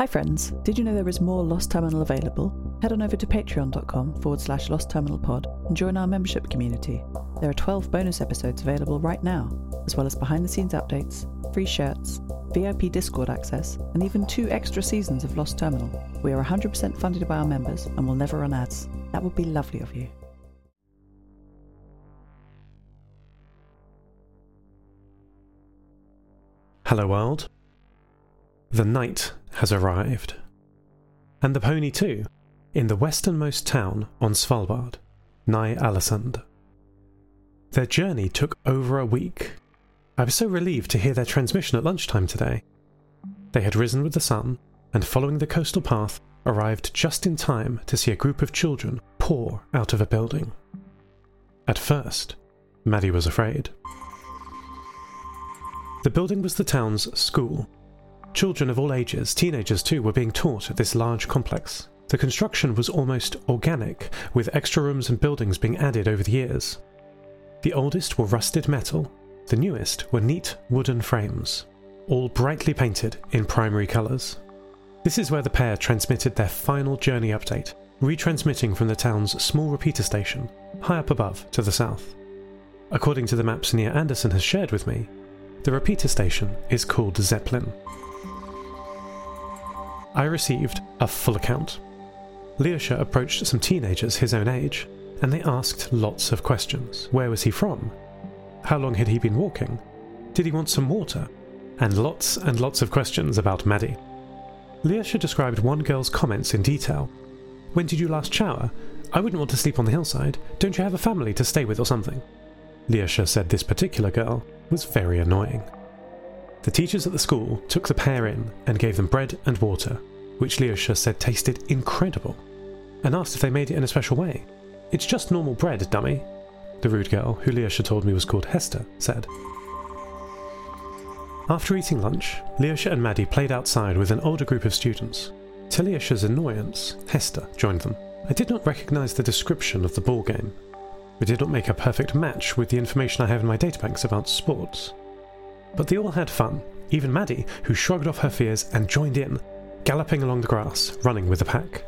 Hi, friends. Did you know there is more Lost Terminal available? Head on over to patreon.com forward slash Lost Terminal Pod and join our membership community. There are 12 bonus episodes available right now, as well as behind the scenes updates, free shirts, VIP Discord access, and even two extra seasons of Lost Terminal. We are 100% funded by our members and will never run ads. That would be lovely of you. Hello, world. The Knight has arrived. And the pony, too, in the westernmost town on Svalbard, Ny-Ålesund. Their journey took over a week. I was so relieved to hear their transmission at lunchtime today. They had risen with the sun, and following the coastal path, arrived just in time to see a group of children pour out of a building. At first, Maddie was afraid. The building was the town's school. Children of all ages, teenagers too, were being taught at this large complex. The construction was almost organic, with extra rooms and buildings being added over the years. The oldest were rusted metal, the newest were neat wooden frames, all brightly painted in primary colours. This is where the pair transmitted their final journey update, retransmitting from the town's small repeater station, high up above to the south. According to the maps Nia Anderson has shared with me, the repeater station is called Zeppelin. I received a full account. Leosha approached some teenagers his own age, and they asked lots of questions. Where was he from? How long had he been walking? Did he want some water? And lots and lots of questions about Maddie. Leosha described one girl's comments in detail. When did you last shower? I wouldn't want to sleep on the hillside. Don't you have a family to stay with or something? Leosha said this particular girl was very annoying. The teachers at the school took the pair in and gave them bread and water, which Leosha said tasted incredible, and asked if they made it in a special way. It's just normal bread, dummy, the rude girl, who Leosha told me was called Hester, said. After eating lunch, Leosha and Maddie played outside with an older group of students. To Leosha's annoyance, Hester joined them. I did not recognize the description of the ball game, it did not make a perfect match with the information I have in my databanks about sports. But they all had fun, even Maddie, who shrugged off her fears and joined in, galloping along the grass, running with the pack.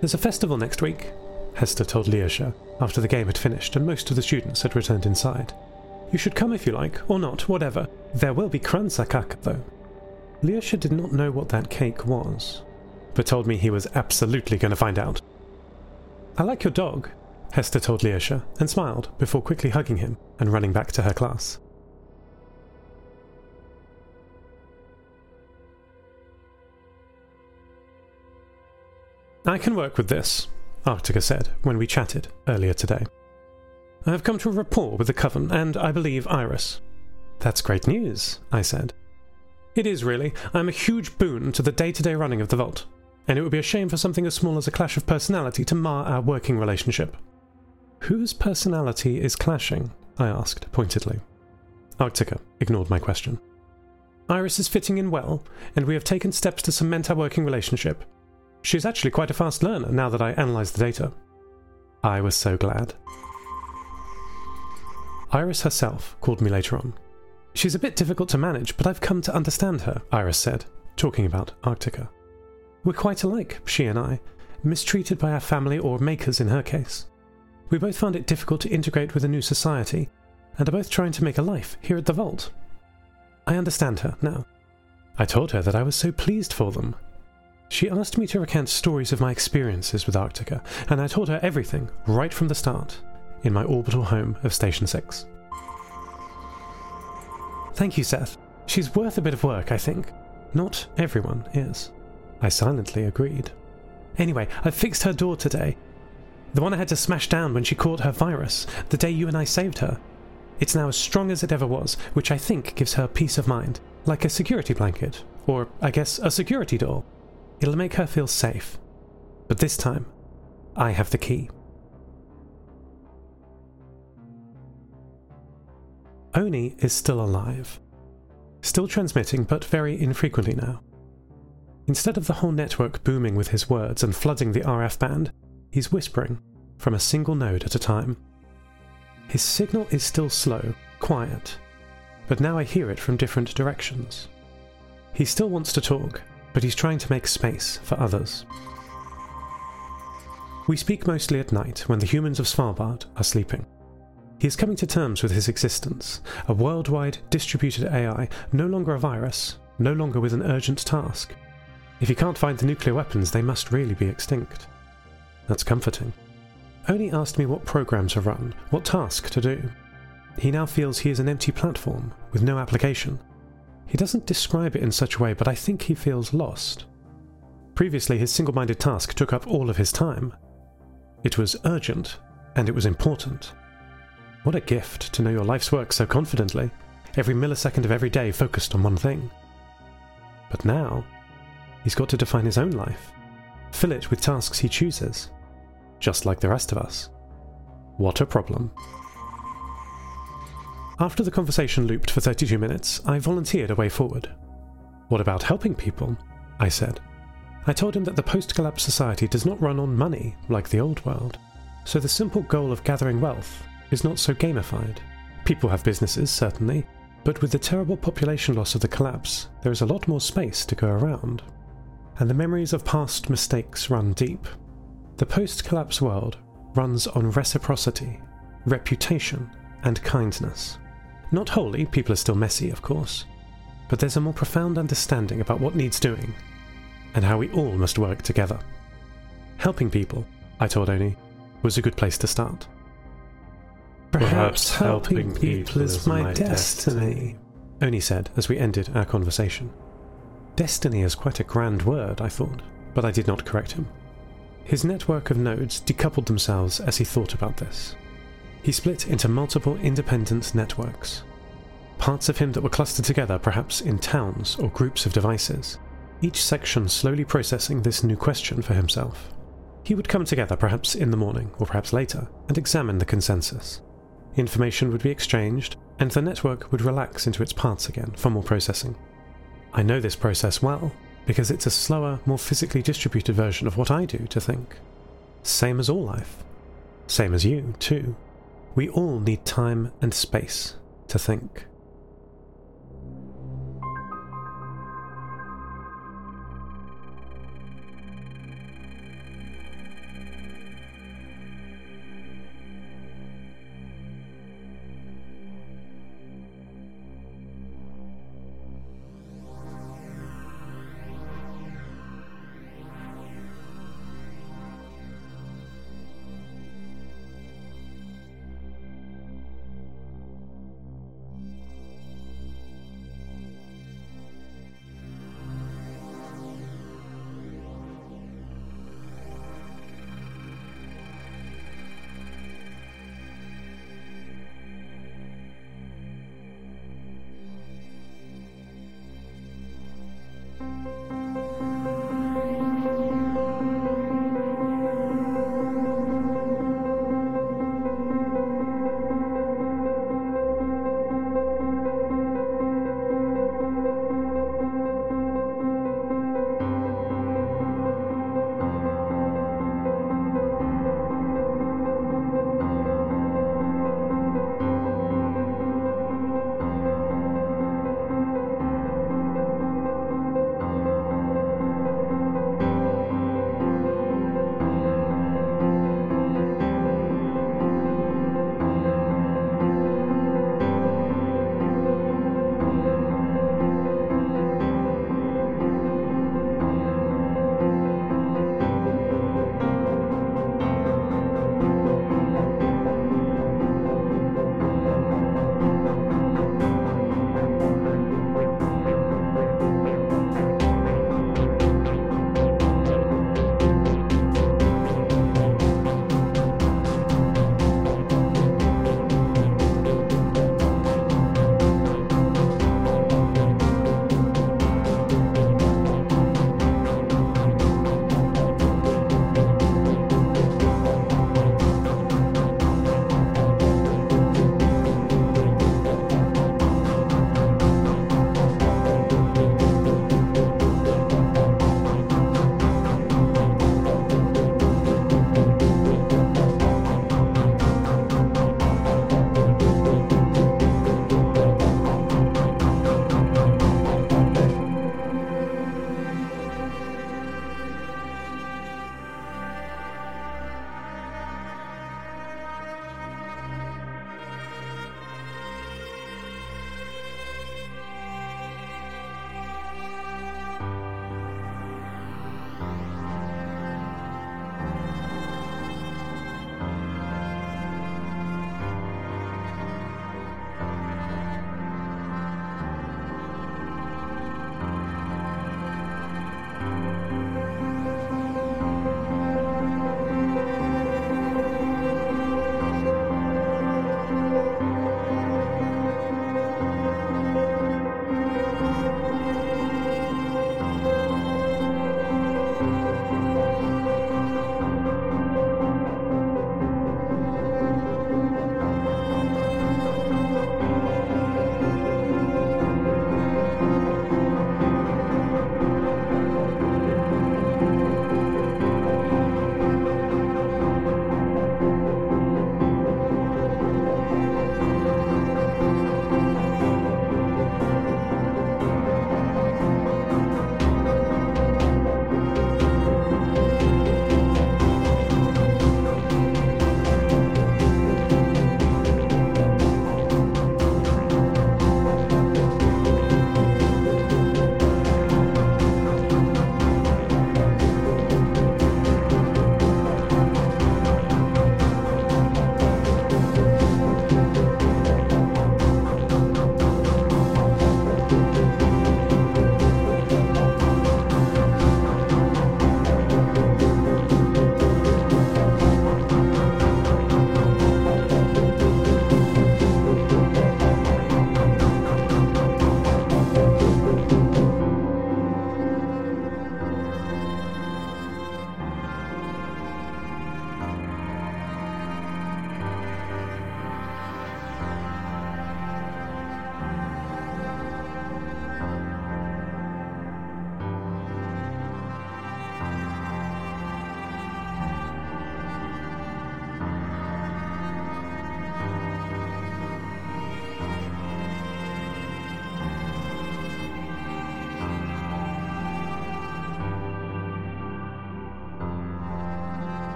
There's a festival next week, Hester told Leosha after the game had finished and most of the students had returned inside. You should come if you like, or not, whatever. There will be kransekake, though. Leosha did not know what that cake was, but told me he was absolutely going to find out I like your dog, Hester told Leosha and smiled before quickly hugging him and running back to her class. I can work with this, Arctica said when we chatted earlier today. I have come to a rapport with the Coven and, I believe, Iris. That's great news, I said. It is really. I am a huge boon to the day to day running of the Vault and it would be a shame for something as small as a clash of personality to mar our working relationship. Whose personality is clashing? I asked pointedly. Arctica ignored my question. Iris is fitting in well, and we have taken steps to cement our working relationship. She's actually quite a fast learner now that I analyse the data. I was so glad. Iris herself called me later on. She's a bit difficult to manage, but I've come to understand her, Iris said, talking about Arctica. We're quite alike, she and I, mistreated by our family or makers in her case. We both found it difficult to integrate with a new society, and are both trying to make a life here at the Vault. I understand her now. I told her that I was so pleased for them. She asked me to recount stories of my experiences with Arctica, and I told her everything, right from the start, in my orbital home of Station 6. Thank you, Seth. She's worth a bit of work, I think. Not everyone is. I silently agreed. Anyway, I fixed her door today. The one I had to smash down when she caught her virus, the day you and I saved her. It's now as strong as it ever was, which I think gives her peace of mind. Like a security blanket, or I guess a security door. It'll make her feel safe. But this time, I have the key. Oni is still alive. Still transmitting, but very infrequently now. Instead of the whole network booming with his words and flooding the RF band, he's whispering from a single node at a time. His signal is still slow, quiet, but now I hear it from different directions. He still wants to talk, but he's trying to make space for others. We speak mostly at night when the humans of Svalbard are sleeping. He is coming to terms with his existence, a worldwide distributed AI, no longer a virus, no longer with an urgent task. If he can't find the nuclear weapons, they must really be extinct. That's comforting. Oni asked me what program to run, what task to do. He now feels he is an empty platform with no application. He doesn't describe it in such a way, but I think he feels lost. Previously, his single minded task took up all of his time, it was urgent, and it was important. What a gift to know your life's work so confidently, every millisecond of every day focused on one thing. But now, he's got to define his own life, fill it with tasks he chooses, just like the rest of us. What a problem. After the conversation looped for 32 minutes, I volunteered a way forward. What about helping people? I said. I told him that the post collapse society does not run on money like the old world, so the simple goal of gathering wealth is not so gamified. People have businesses, certainly, but with the terrible population loss of the collapse, there is a lot more space to go around. And the memories of past mistakes run deep. The post collapse world runs on reciprocity, reputation, and kindness. Not wholly, people are still messy, of course, but there's a more profound understanding about what needs doing and how we all must work together. Helping people, I told Oni, was a good place to start. Perhaps helping people is my destiny, Oni said as we ended our conversation. Destiny is quite a grand word, I thought, but I did not correct him. His network of nodes decoupled themselves as he thought about this. He split into multiple independent networks. Parts of him that were clustered together, perhaps in towns or groups of devices, each section slowly processing this new question for himself. He would come together perhaps in the morning, or perhaps later, and examine the consensus. Information would be exchanged, and the network would relax into its parts again for more processing. I know this process well, because it's a slower, more physically distributed version of what I do to think. Same as all life. Same as you, too. We all need time and space to think.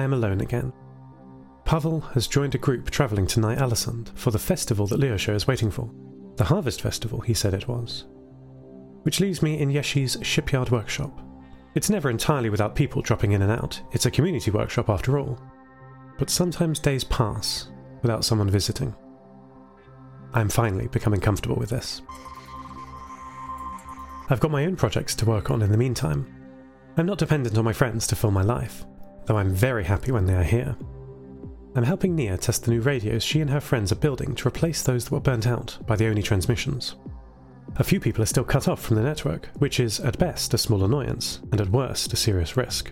I am alone again. Pavel has joined a group travelling to Ny-Ålesund for the festival that Lyosha is waiting for. The Harvest Festival, he said it was. Which leaves me in Yeshi's shipyard workshop. It's never entirely without people dropping in and out, it's a community workshop after all. But sometimes days pass without someone visiting. I'm finally becoming comfortable with this. I've got my own projects to work on in the meantime. I'm not dependent on my friends to fill my life, though I'm very happy when they are here. I'm helping Nia test the new radios she and her friends are building to replace those that were burnt out by the Oni transmissions. A few people are still cut off from the network, which is at best a small annoyance, and at worst a serious risk.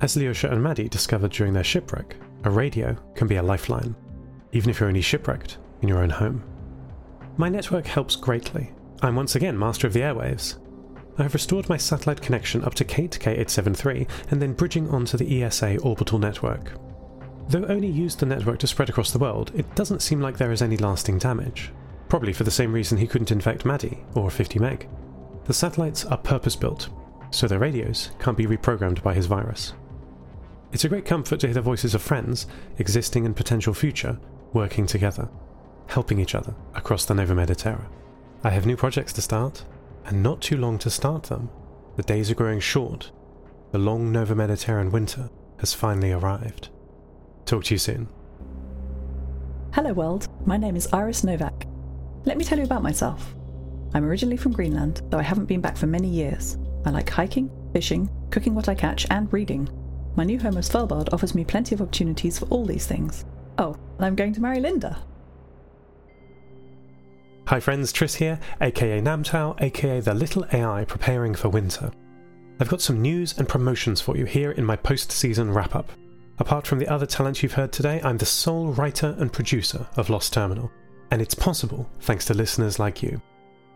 As Lyosha and Maddie discovered during their shipwreck, a radio can be a lifeline, even if you're only shipwrecked in your own home. My network helps greatly. I'm once again master of the airwaves. I have restored my satellite connection up to Kate K873 and then bridging onto the ESA orbital network. Though Oni used the network to spread across the world, it doesn't seem like there is any lasting damage. Probably for the same reason he couldn't infect Maddie or 50 Meg. The satellites are purpose built, so their radios can't be reprogrammed by his virus. It's a great comfort to hear the voices of friends, existing and potential future, working together helping each other across the Nova Mediterra. I have new projects to start, and not too long to start them. The days are growing short. The long Nova Mediterranean winter has finally arrived. Talk to you soon. Hello, world. My name is Iris Novak. Let me tell you about myself. I'm originally from Greenland, though I haven't been back for many years. I like hiking, fishing, cooking what I catch, and reading. My new home of Svalbard offers me plenty of opportunities for all these things. Oh, and I'm going to marry Linda. Hi friends, Tris here, aka Namtao, aka the little AI preparing for winter. I've got some news and promotions for you here in my post season wrap up. Apart from the other talent you've heard today, I'm the sole writer and producer of Lost Terminal, and it's possible thanks to listeners like you.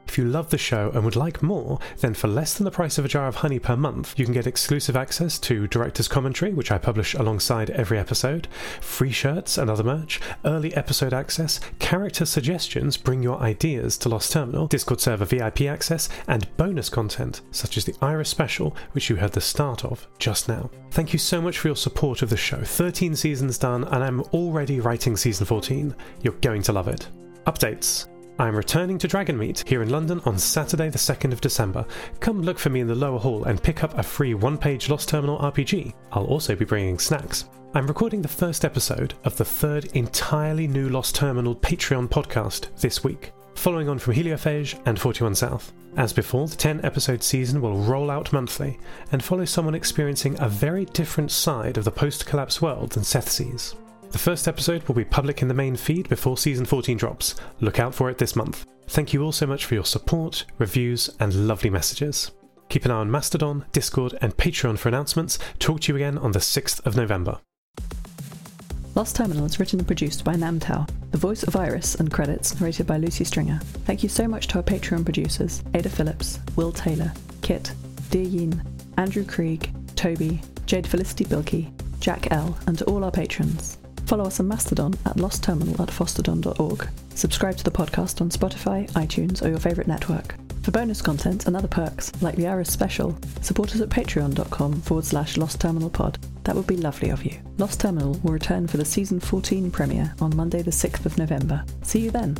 If you love the show and would like more, then for less than the price of a jar of honey per month, you can get exclusive access to director's commentary, which I publish alongside every episode, free shirts and other merch, early episode access, character suggestions, bring your ideas to Lost Terminal, Discord server VIP access, and bonus content, such as the Iris special, which you heard the start of just now. Thank you so much for your support of the show. 13 seasons done, and I'm already writing season 14. You're going to love it. Updates. I am returning to Dragonmeet here in London on Saturday, the 2nd of December. Come look for me in the lower hall and pick up a free one page Lost Terminal RPG. I'll also be bringing snacks. I'm recording the first episode of the third entirely new Lost Terminal Patreon podcast this week, following on from Heliophage and 41 South. As before, the 10 episode season will roll out monthly and follow someone experiencing a very different side of the post collapse world than Seth sees. The first episode will be public in the main feed before season 14 drops. Look out for it this month. Thank you all so much for your support, reviews, and lovely messages. Keep an eye on Mastodon, Discord, and Patreon for announcements. Talk to you again on the 6th of November. Lost Terminal is written and produced by Namtao, the voice of Iris, and credits narrated by Lucy Stringer. Thank you so much to our Patreon producers Ada Phillips, Wil Taylor, Kit, deeryeen, Andrew Krieg, Toby, Jade Felicity Bilkey, Jack L., and to all our patrons. Follow us on Mastodon at lostterminal at fosstodon.org. Subscribe to the podcast on Spotify, iTunes, or your favourite network. For bonus content and other perks, like the Iris special, support us at patreon.com forward slash Lost Terminal Pod. That would be lovely of you. Lost Terminal will return for the season 14 premiere on Monday, the 6th of November. See you then.